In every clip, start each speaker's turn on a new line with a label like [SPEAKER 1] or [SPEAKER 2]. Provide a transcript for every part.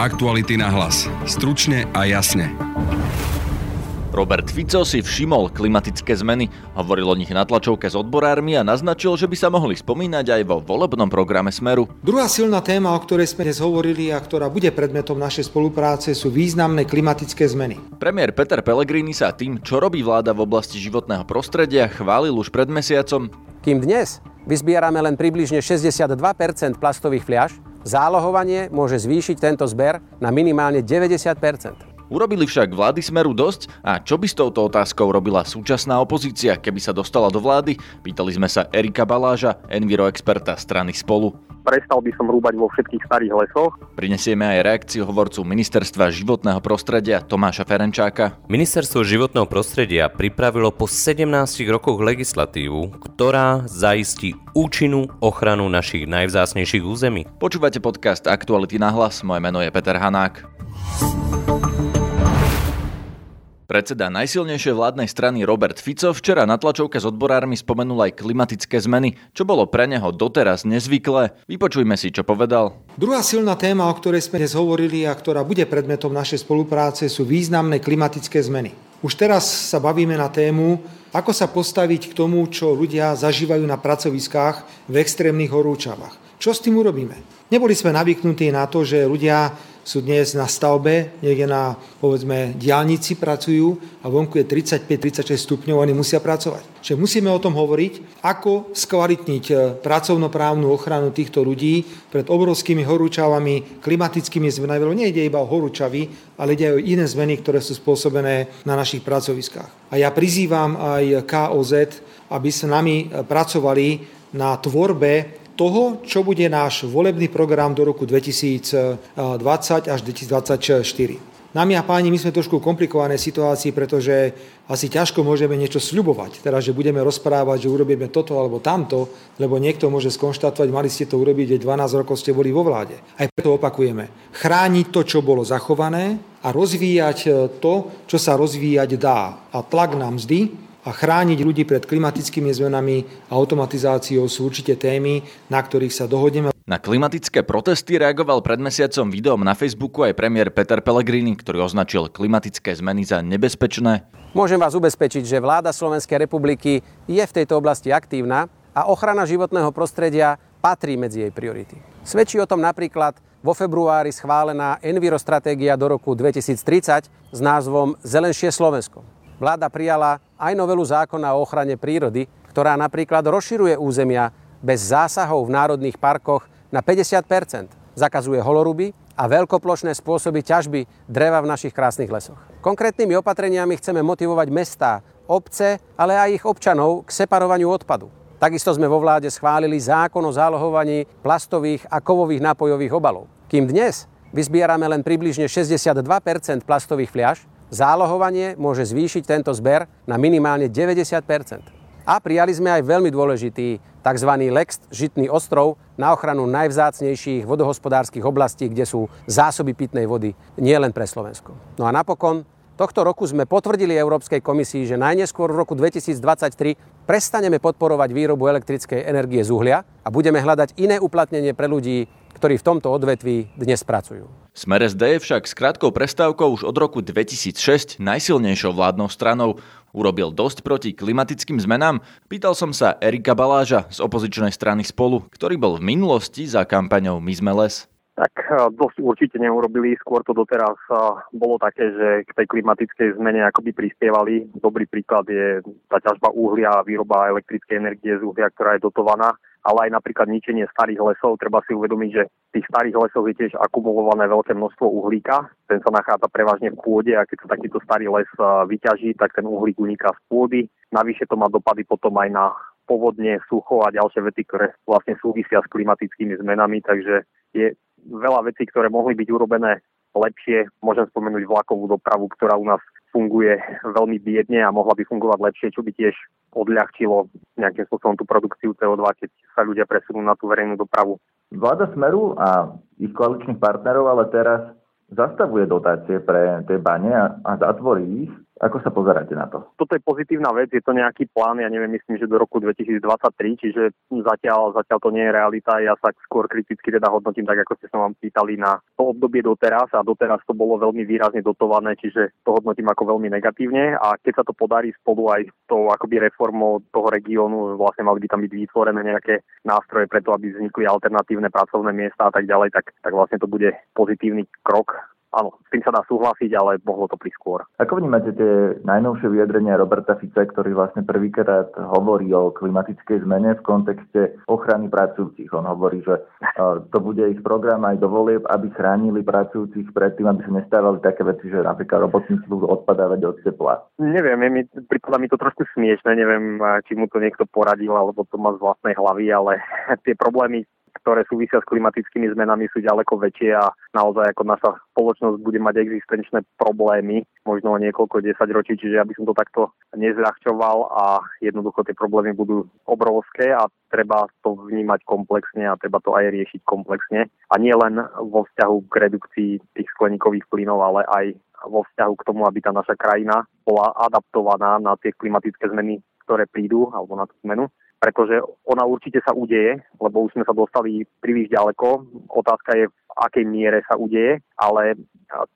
[SPEAKER 1] Aktuality na hlas. Stručne a jasne.
[SPEAKER 2] Robert Fico si všimol klimatické zmeny, hovoril o nich na tlačovke s odborármi a naznačil, že by sa mohli spomínať aj vo volebnom programe Smeru.
[SPEAKER 3] Druhá silná téma, o ktorej sme dnes hovorili a ktorá bude predmetom našej spolupráce, sú významné klimatické zmeny.
[SPEAKER 2] Premiér Peter Pellegrini sa tým, čo robí vláda v oblasti životného prostredia, chválil už pred mesiacom.
[SPEAKER 4] Kým dnes vyzbierame len približne 62% plastových fliaž, zálohovanie môže zvýšiť tento zber na minimálne 90%.
[SPEAKER 2] Urobili však vlády Smeru dosť? A čo by s touto otázkou robila súčasná opozícia, keby sa dostala do vlády? Pýtali sme sa Erika Baláža, enviroexperta strany Spolu.
[SPEAKER 5] Prestal by som rúbať vo všetkých starých lesoch.
[SPEAKER 2] Prinesieme aj reakciu hovorcu Ministerstva životného prostredia Tomáša Ferenčáka.
[SPEAKER 6] Ministerstvo životného prostredia pripravilo po 17 rokoch legislatívu, ktorá zaistí účinnú ochranu našich najvzácnejších území.
[SPEAKER 2] Počúvate podcast Aktuality na hlas, moje meno je Peter Hanák. Predseda najsilnejšej vládnej strany Robert Fico včera na tlačovke s odborármi spomenul aj klimatické zmeny, čo bolo pre neho doteraz nezvyklé. Vypočujme si, čo povedal.
[SPEAKER 3] Druhá silná téma, o ktorej sme dnes hovorili a ktorá bude predmetom našej spolupráce, sú významné klimatické zmeny. Už teraz sa bavíme na tému, ako sa postaviť k tomu, čo ľudia zažívajú na pracoviskách v extrémnych horúčavách. Čo s tým urobíme? Neboli sme navyknutí na to, že ľudia sú dnes na stavbe, niekde na, povedzme, diálnici pracujú a vonku je 35-36 stupňov, oni musia pracovať. Čiže musíme o tom hovoriť, ako skvalitniť e, pracovnoprávnu ochranu týchto ľudí pred obrovskými horúčavami, klimatickými zmenami. Lebo nejde iba o horúčavy, ale ide aj o iné zmeny, ktoré sú spôsobené na našich pracoviskách. A ja prizývam aj KOZ, aby s nami e, pracovali na tvorbe toho, čo bude náš volebný program do roku 2020 až 2024. Dámy a páni, my sme trošku v komplikovanej situácii, pretože asi ťažko môžeme niečo sľubovať. Teraz, že budeme rozprávať, že urobíme toto alebo tamto, lebo niekto môže skonštatovať, mali ste to urobiť, že 12 rokov ste boli vo vláde. Aj preto opakujeme. Chrániť to, čo bolo zachované a rozvíjať to, čo sa rozvíjať dá. A tlak na mzdy, a chrániť ľudí pred klimatickými zmenami a automatizáciou sú určite témy, na ktorých sa dohodneme.
[SPEAKER 2] Na klimatické protesty reagoval pred mesiacom videom na Facebooku aj premiér Peter Pellegrini, ktorý označil klimatické zmeny za nebezpečné.
[SPEAKER 4] Môžem vás ubezpečiť, že vláda Slovenskej republiky je v tejto oblasti aktívna a ochrana životného prostredia patrí medzi jej priority. Svedčí o tom napríklad vo februári schválená Envirostratégia do roku 2030 s názvom Zelenšie Slovensko vláda prijala aj novelu zákona o ochrane prírody, ktorá napríklad rozširuje územia bez zásahov v národných parkoch na 50% zakazuje holoruby a veľkoplošné spôsoby ťažby dreva v našich krásnych lesoch. Konkrétnymi opatreniami chceme motivovať mestá, obce, ale aj ich občanov k separovaniu odpadu. Takisto sme vo vláde schválili zákon o zálohovaní plastových a kovových nápojových obalov. Kým dnes vyzbierame len približne 62% plastových fliaž, Zálohovanie môže zvýšiť tento zber na minimálne 90% A prijali sme aj veľmi dôležitý tzv. Lex Žitný ostrov na ochranu najvzácnejších vodohospodárskych oblastí, kde sú zásoby pitnej vody nielen pre Slovensko. No a napokon Tohto roku sme potvrdili Európskej komisii, že najneskôr v roku 2023 prestaneme podporovať výrobu elektrickej energie z uhlia a budeme hľadať iné uplatnenie pre ľudí, ktorí v tomto odvetví dnes pracujú.
[SPEAKER 2] Smer SD je však s krátkou prestávkou už od roku 2006 najsilnejšou vládnou stranou. Urobil dosť proti klimatickým zmenám? Pýtal som sa Erika Baláža z opozičnej strany Spolu, ktorý bol v minulosti za kampaňou My sme les
[SPEAKER 5] tak eh, dosť určite neurobili. Skôr to doteraz eh, bolo také, že k tej klimatickej zmene akoby prispievali. Dobrý príklad je tá ťažba uhlia a výroba elektrickej energie z uhlia, ktorá je dotovaná ale aj napríklad ničenie starých lesov. Treba si uvedomiť, že v tých starých lesoch je tiež akumulované veľké množstvo uhlíka. Ten sa nachádza prevažne v pôde a keď sa takýto starý les eh, vyťaží, tak ten uhlík uniká z pôdy. Navyše to má dopady potom aj na povodne, sucho a ďalšie vety, ktoré vlastne súvisia s klimatickými zmenami, takže je veľa vecí, ktoré mohli byť urobené lepšie. Môžem spomenúť vlakovú dopravu, ktorá u nás funguje veľmi biedne a mohla by fungovať lepšie, čo by tiež odľahčilo nejakým spôsobom tú produkciu CO2, keď sa ľudia presunú na tú verejnú dopravu.
[SPEAKER 7] Vláda Smeru a ich koaličných partnerov ale teraz zastavuje dotácie pre tie bane a, a zatvorí ich. Ako sa pozeráte na to?
[SPEAKER 5] Toto je pozitívna vec, je to nejaký plán, ja neviem, myslím, že do roku 2023, čiže zatiaľ, zatiaľ to nie je realita. Ja sa skôr kriticky teda hodnotím, tak ako ste sa vám pýtali na to obdobie doteraz a doteraz to bolo veľmi výrazne dotované, čiže to hodnotím ako veľmi negatívne a keď sa to podarí spolu aj s tou akoby reformou toho regiónu, vlastne mali by tam byť vytvorené nejaké nástroje preto, aby vznikli alternatívne pracovné miesta a tak ďalej, tak, tak vlastne to bude pozitívny krok áno, s tým sa dá súhlasiť, ale mohlo to prísť skôr.
[SPEAKER 7] Ako vnímate tie najnovšie vyjadrenia Roberta Fica, ktorý vlastne prvýkrát hovorí o klimatickej zmene v kontexte ochrany pracujúcich? On hovorí, že to bude ich program aj do volieb, aby chránili pracujúcich pred tým, aby sa nestávali také veci, že napríklad robotníci budú odpadávať od tepla.
[SPEAKER 5] Neviem, mi, prípada mi to trošku smiešne, neviem, či mu to niekto poradil, alebo to má z vlastnej hlavy, ale tie problémy ktoré súvisia s klimatickými zmenami sú ďaleko väčšie a naozaj ako naša spoločnosť bude mať existenčné problémy, možno o niekoľko desaťročí, čiže ja by som to takto nezľahčoval a jednoducho tie problémy budú obrovské a treba to vnímať komplexne a treba to aj riešiť komplexne. A nie len vo vzťahu k redukcii tých skleníkových plynov, ale aj vo vzťahu k tomu, aby tá naša krajina bola adaptovaná na tie klimatické zmeny, ktoré prídu, alebo na tú zmenu pretože ona určite sa udeje, lebo už sme sa dostali príliš ďaleko. Otázka je, v akej miere sa udeje, ale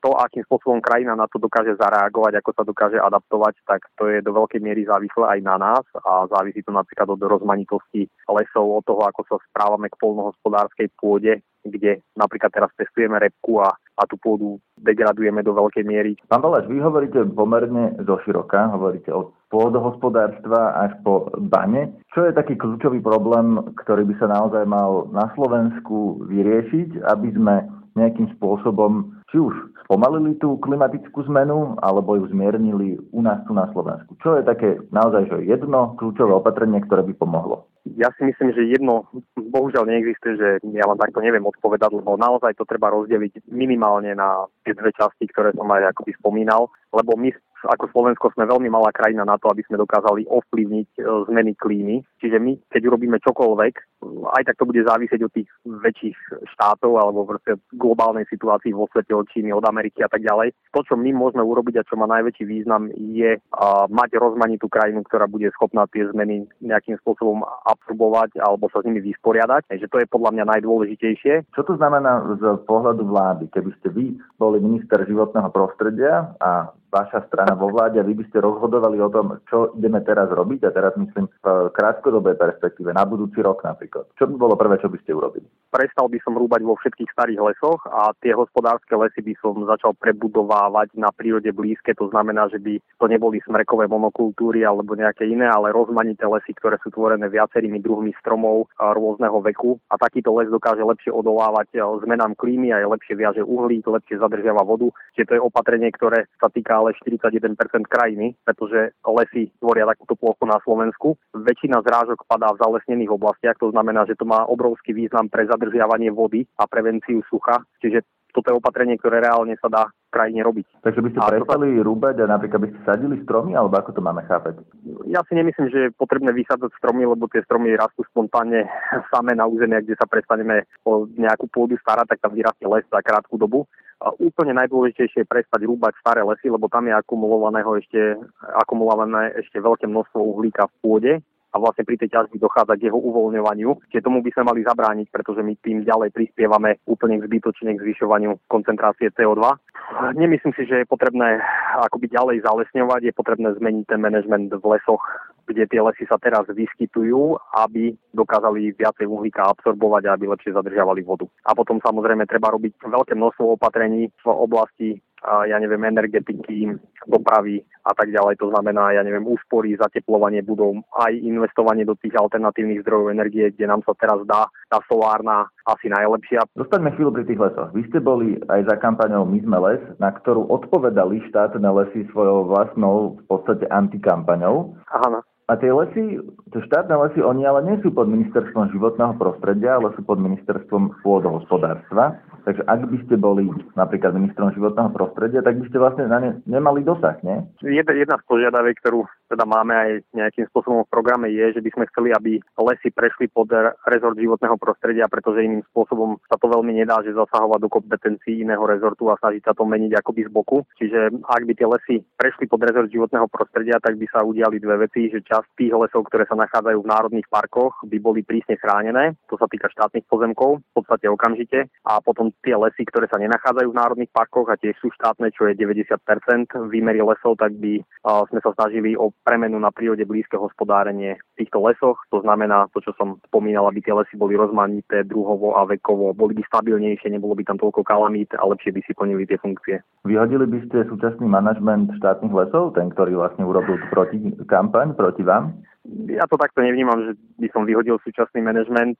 [SPEAKER 5] to, akým spôsobom krajina na to dokáže zareagovať, ako sa dokáže adaptovať, tak to je do veľkej miery závislé aj na nás a závisí to napríklad od rozmanitosti lesov, od toho, ako sa správame k polnohospodárskej pôde, kde napríklad teraz testujeme repku a, a tú pôdu degradujeme do veľkej miery.
[SPEAKER 7] Pán Baláš, vy hovoríte pomerne zo široka, hovoríte od pôdohospodárstva až po bane. Čo je taký kľúčový problém, ktorý by sa naozaj mal na Slovensku vyriešiť, aby sme nejakým spôsobom či už spomalili tú klimatickú zmenu, alebo ju zmiernili u nás tu na Slovensku. Čo je také naozaj že jedno kľúčové opatrenie, ktoré by pomohlo?
[SPEAKER 5] Ja si myslím, že jedno bohužiaľ neexistuje, že ja vám takto neviem odpovedať, lebo naozaj to treba rozdeliť minimálne na tie dve časti, ktoré som aj akoby spomínal, lebo my ako Slovensko sme veľmi malá krajina na to, aby sme dokázali ovplyvniť e, zmeny klímy. Čiže my, keď urobíme čokoľvek, aj tak to bude závisieť od tých väčších štátov alebo proste globálnej situácii vo svete od Číny, od Ameriky a tak ďalej. To, čo my môžeme urobiť a čo má najväčší význam, je mať rozmanitú krajinu, ktorá bude schopná tie zmeny nejakým spôsobom absorbovať alebo sa s nimi vysporiadať. Takže to je podľa mňa najdôležitejšie.
[SPEAKER 7] Čo to znamená z pohľadu vlády? Keby ste vy boli minister životného prostredia a vaša vo vláde a vy by ste rozhodovali o tom, čo ideme teraz robiť a teraz myslím v krátkodobej perspektíve, na budúci rok napríklad. Čo by bolo prvé, čo by ste urobili?
[SPEAKER 5] Prestal by som rúbať vo všetkých starých lesoch a tie hospodárske lesy by som začal prebudovávať na prírode blízke. To znamená, že by to neboli smrekové monokultúry alebo nejaké iné, ale rozmanité lesy, ktoré sú tvorené viacerými druhmi stromov rôzneho veku. A takýto les dokáže lepšie odolávať zmenám klímy a je lepšie viaže uhlík, lepšie zadržiava vodu. Čiže to je opatrenie, ktoré sa týka ale 41% krajiny, pretože lesy tvoria takúto plochu na Slovensku. Väčšina zrážok padá v zalesnených oblastiach, to znamená, že to má obrovský význam pre zadržiavanie vody a prevenciu sucha. Čiže toto je opatrenie, ktoré reálne sa dá v krajine robiť.
[SPEAKER 7] Takže by ste a prestali to... rúbať a napríklad by ste sadili stromy, alebo ako to máme chápať?
[SPEAKER 5] Ja si nemyslím, že je potrebné vysádzať stromy, lebo tie stromy rastú spontánne same na území, kde sa prestaneme o nejakú pôdu starať, tak tam vyrastie les za krátku dobu. A úplne najdôležitejšie je prestať rúbať staré lesy, lebo tam je akumulovaného ešte, akumulované ešte veľké množstvo uhlíka v pôde a vlastne pri tej ťažbi dochádza k jeho uvoľňovaniu. Čiže tomu by sme mali zabrániť, pretože my tým ďalej prispievame úplne k zbytočne k zvyšovaniu koncentrácie CO2. Nemyslím si, že je potrebné akoby ďalej zalesňovať, je potrebné zmeniť ten manažment v lesoch, kde tie lesy sa teraz vyskytujú, aby dokázali viacej uhlíka absorbovať a aby lepšie zadržiavali vodu. A potom samozrejme treba robiť veľké množstvo opatrení v oblasti ja neviem, energetiky, dopravy a tak ďalej. To znamená, ja neviem, úspory, zateplovanie budov, aj investovanie do tých alternatívnych zdrojov energie, kde nám sa teraz dá tá solárna asi najlepšia.
[SPEAKER 7] Dostaňme chvíľu pri tých lesoch. Vy ste boli aj za kampaňou My sme les, na ktorú odpovedali štátne lesy svojou vlastnou v podstate antikampaňou.
[SPEAKER 5] Áno.
[SPEAKER 7] A tie lesy, tie štátne lesy, oni ale nie sú pod ministerstvom životného prostredia, ale sú pod ministerstvom pôdohospodárstva. Takže ak by ste boli napríklad ministrom životného prostredia, tak by ste vlastne na ne nemali dosah, nie?
[SPEAKER 5] Jedna z požiadaviek, ktorú teda máme aj nejakým spôsobom v programe, je, že by sme chceli, aby lesy prešli pod rezort životného prostredia, pretože iným spôsobom sa to veľmi nedá, že zasahovať do kompetencií iného rezortu a snažiť sa to meniť akoby z boku. Čiže ak by tie lesy prešli pod rezort životného prostredia, tak by sa udiali dve veci, že časť tých lesov, ktoré sa nachádzajú v národných parkoch, by boli prísne chránené, to sa týka štátnych pozemkov, v podstate okamžite, a potom tie lesy, ktoré sa nenachádzajú v národných parkoch a tiež sú štátne, čo je 90% výmery lesov, tak by sme sa snažili o premenu na prírode blízke hospodárenie v týchto lesoch. To znamená to, čo som spomínal, aby tie lesy boli rozmanité druhovo a vekovo, boli by stabilnejšie, nebolo by tam toľko kalamít a lepšie by si plnili tie funkcie.
[SPEAKER 7] Vyhodili by ste súčasný manažment štátnych lesov, ten, ktorý vlastne urobil proti kampaň proti vám?
[SPEAKER 5] Ja to takto nevnímam, že by som vyhodil súčasný manažment.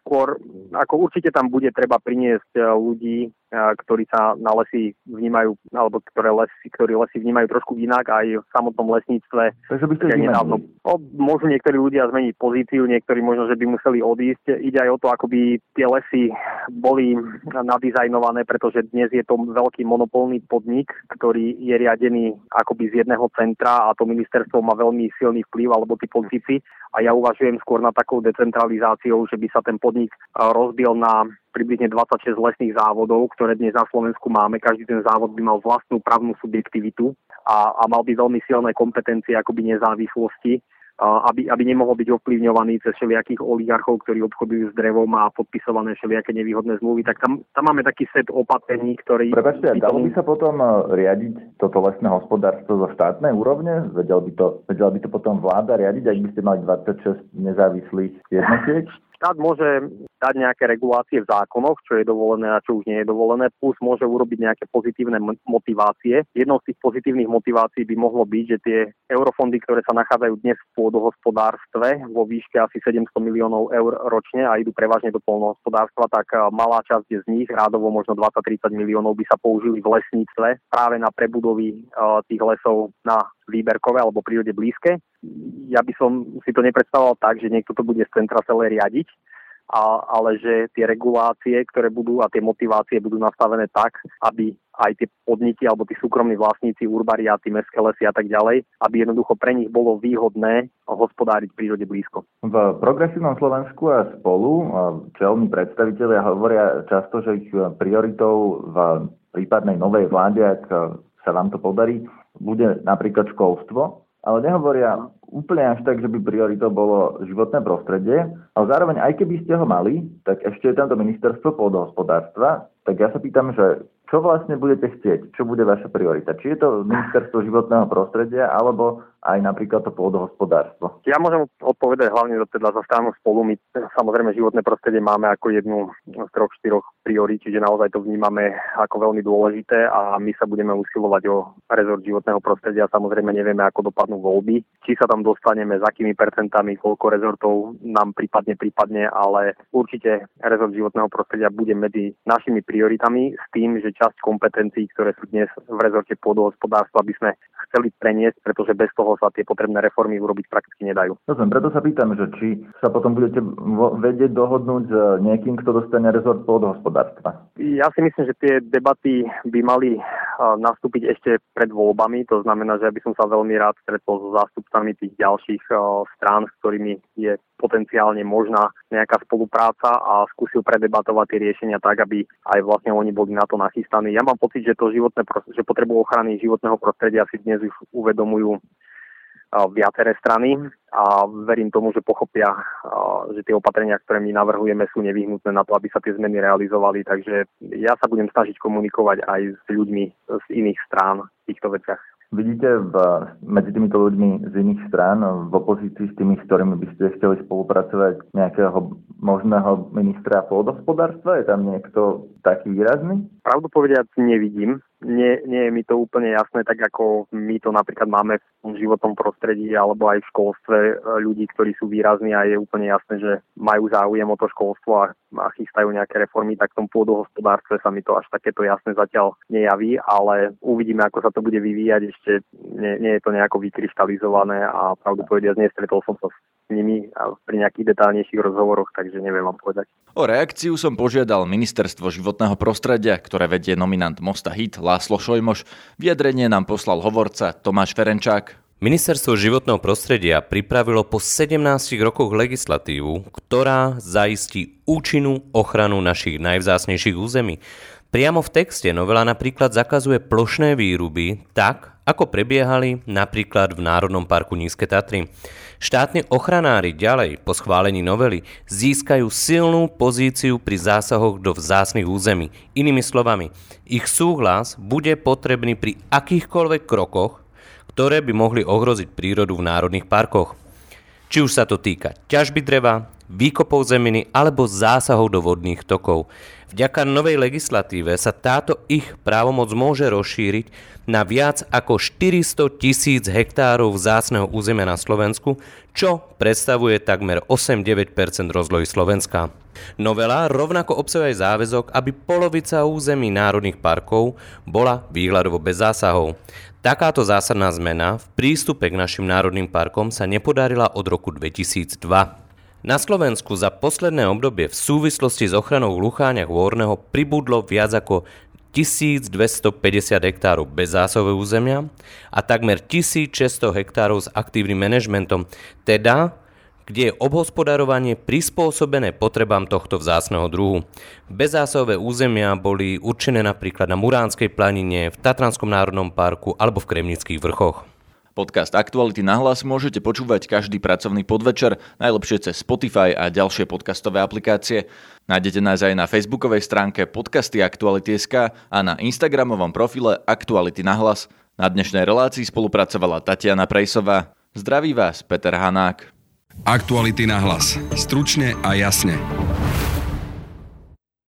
[SPEAKER 5] Skôr, ako určite tam bude treba priniesť ľudí, ktorí sa na lesy vnímajú, alebo ktoré lesy, ktorí lesy vnímajú trošku inak aj v samotnom lesníctve.
[SPEAKER 7] Takže by ste nedávno,
[SPEAKER 5] o, môžu niektorí ľudia zmeniť pozíciu, niektorí možno, že by museli odísť. Ide aj o to, ako by tie lesy boli nadizajnované, pretože dnes je to veľký monopolný podnik, ktorý je riadený akoby z jedného centra a to ministerstvo má veľmi silný vplyv, alebo tí politici. A ja uvažujem skôr na takou decentralizáciou, že by sa ten podnik rozbil na približne 26 lesných závodov, ktoré dnes na Slovensku máme. Každý ten závod by mal vlastnú právnu subjektivitu a, a mal by veľmi silné kompetencie akoby nezávislosti aby, aby nemohol byť ovplyvňovaný cez všelijakých oligarchov, ktorí obchodujú s drevom a podpisované všelijaké nevýhodné zmluvy, tak tam, tam máme taký set opatrení, ktorý...
[SPEAKER 7] Prepačte, dalo by sa potom e, riadiť toto lesné hospodárstvo zo štátnej úrovne? Vedel by to, vedela by to potom vláda riadiť, ak by ste mali 26 nezávislých jednotiek?
[SPEAKER 5] štát môže dať nejaké regulácie v zákonoch, čo je dovolené a čo už nie je dovolené, plus môže urobiť nejaké pozitívne motivácie. Jednou z tých pozitívnych motivácií by mohlo byť, že tie eurofondy, ktoré sa nachádzajú dnes v pôdohospodárstve vo výške asi 700 miliónov eur ročne a idú prevažne do polnohospodárstva, tak malá časť z nich, rádovo možno 20-30 miliónov, by sa použili v lesníctve práve na prebudovy tých lesov na výberkové alebo prírode blízke. Ja by som si to nepredstavoval tak, že niekto to bude z centra celé riadiť, a, ale že tie regulácie, ktoré budú a tie motivácie budú nastavené tak, aby aj tie podniky alebo tí súkromní vlastníci, urbariáty, mestské lesy a tak ďalej, aby jednoducho pre nich bolo výhodné hospodáriť v prírode blízko.
[SPEAKER 7] V progresívnom Slovensku a spolu čelní predstavitelia hovoria často, že ich prioritou v prípadnej novej vláde, ak sa vám to podarí, bude napríklad školstvo, او ده هم بوریا úplne až tak, že by prioritou bolo životné prostredie, ale zároveň aj keby ste ho mali, tak ešte je tamto ministerstvo pôdohospodárstva, tak ja sa pýtam, že čo vlastne budete chcieť? Čo bude vaša priorita? Či je to ministerstvo životného prostredia, alebo aj napríklad to pôdohospodárstvo?
[SPEAKER 5] Ja môžem odpovedať hlavne teda za stranu spolu. My samozrejme životné prostredie máme ako jednu z troch, štyroch priorít, čiže naozaj to vnímame ako veľmi dôležité a my sa budeme usilovať o rezort životného prostredia. Samozrejme nevieme, ako dopadnú voľby, či sa tam dostaneme, s akými percentami, koľko rezortov nám prípadne prípadne, ale určite rezort životného prostredia bude medzi našimi prioritami s tým, že časť kompetencií, ktoré sú dnes v rezorte pôdohospodárstva, aby sme chceli preniesť, pretože bez toho sa tie potrebné reformy urobiť prakticky nedajú.
[SPEAKER 7] Rozumiem, preto sa pýtam, že či sa potom budete vedieť dohodnúť s niekým, kto dostane rezort pôdohospodárstva.
[SPEAKER 5] Ja si myslím, že tie debaty by mali nastúpiť ešte pred voľbami, to znamená, že by som sa veľmi rád stretol so zástupcami tých ďalších strán, s ktorými je potenciálne možná nejaká spolupráca a skúsil predebatovať tie riešenia tak, aby aj vlastne oni boli na to nachystaní. Ja mám pocit, že to životné, že potrebu ochrany životného prostredia si dnes už uvedomujú viaceré strany a verím tomu, že pochopia, že tie opatrenia, ktoré my navrhujeme, sú nevyhnutné na to, aby sa tie zmeny realizovali. Takže ja sa budem snažiť komunikovať aj s ľuďmi z iných strán v týchto veciach.
[SPEAKER 7] Vidíte v, medzi týmito ľuďmi z iných strán v opozícii s tými, s ktorými by ste chceli spolupracovať nejakého možného ministra pôdohospodárstva? Je tam niekto taký výrazný?
[SPEAKER 5] Pravdu povediac nevidím nie, nie je mi to úplne jasné, tak ako my to napríklad máme v životnom prostredí alebo aj v školstve e, ľudí, ktorí sú výrazní a je úplne jasné, že majú záujem o to školstvo a, a chystajú nejaké reformy, tak v tom pôdohospodárstve sa mi to až takéto jasné zatiaľ nejaví, ale uvidíme, ako sa to bude vyvíjať. Ešte nie, nie je to nejako vykryštalizované a pravdu povediať, nestretol som sa s nimi a pri nejakých detálnejších rozhovoroch, takže neviem vám povedať.
[SPEAKER 2] O reakciu som požiadal Ministerstvo životného prostredia, ktoré vedie nominant Mosta Hit Láslo Šojmoš. Vyjadrenie nám poslal hovorca Tomáš Ferenčák.
[SPEAKER 6] Ministerstvo životného prostredia pripravilo po 17 rokoch legislatívu, ktorá zaistí účinnú ochranu našich najvzácnejších území. Priamo v texte novela napríklad zakazuje plošné výruby tak, ako prebiehali napríklad v Národnom parku Nízke Tatry. Štátni ochranári ďalej po schválení novely získajú silnú pozíciu pri zásahoch do vzácnych území. Inými slovami, ich súhlas bude potrebný pri akýchkoľvek krokoch, ktoré by mohli ohroziť prírodu v národných parkoch. Či už sa to týka ťažby dreva, výkopov zeminy alebo zásahov do vodných tokov. Vďaka novej legislatíve sa táto ich právomoc môže rozšíriť na viac ako 400 tisíc hektárov vzácneho územia na Slovensku, čo predstavuje takmer 8-9 rozlohy Slovenska. Novela rovnako obsahuje záväzok, aby polovica území národných parkov bola výhľadovo bez zásahov. Takáto zásadná zmena v prístupe k našim národným parkom sa nepodarila od roku 2002. Na Slovensku za posledné obdobie v súvislosti s ochranou Lucháňa Hôrneho pribudlo viac ako 1250 hektárov bez zásové územia a takmer 1600 hektárov s aktívnym manažmentom, teda kde je obhospodarovanie prispôsobené potrebám tohto vzácného druhu. Bezzásové územia boli určené napríklad na Muránskej planine, v Tatranskom národnom parku alebo v Kremnických vrchoch.
[SPEAKER 2] Podcast Aktuality na hlas môžete počúvať každý pracovný podvečer, najlepšie cez Spotify a ďalšie podcastové aplikácie. Nájdete nás aj na facebookovej stránke podcasty Aktuality.sk a na instagramovom profile Aktuality na hlas. Na dnešnej relácii spolupracovala Tatiana Prejsová. Zdraví vás Peter Hanák.
[SPEAKER 1] Aktuality na hlas. Stručne a jasne.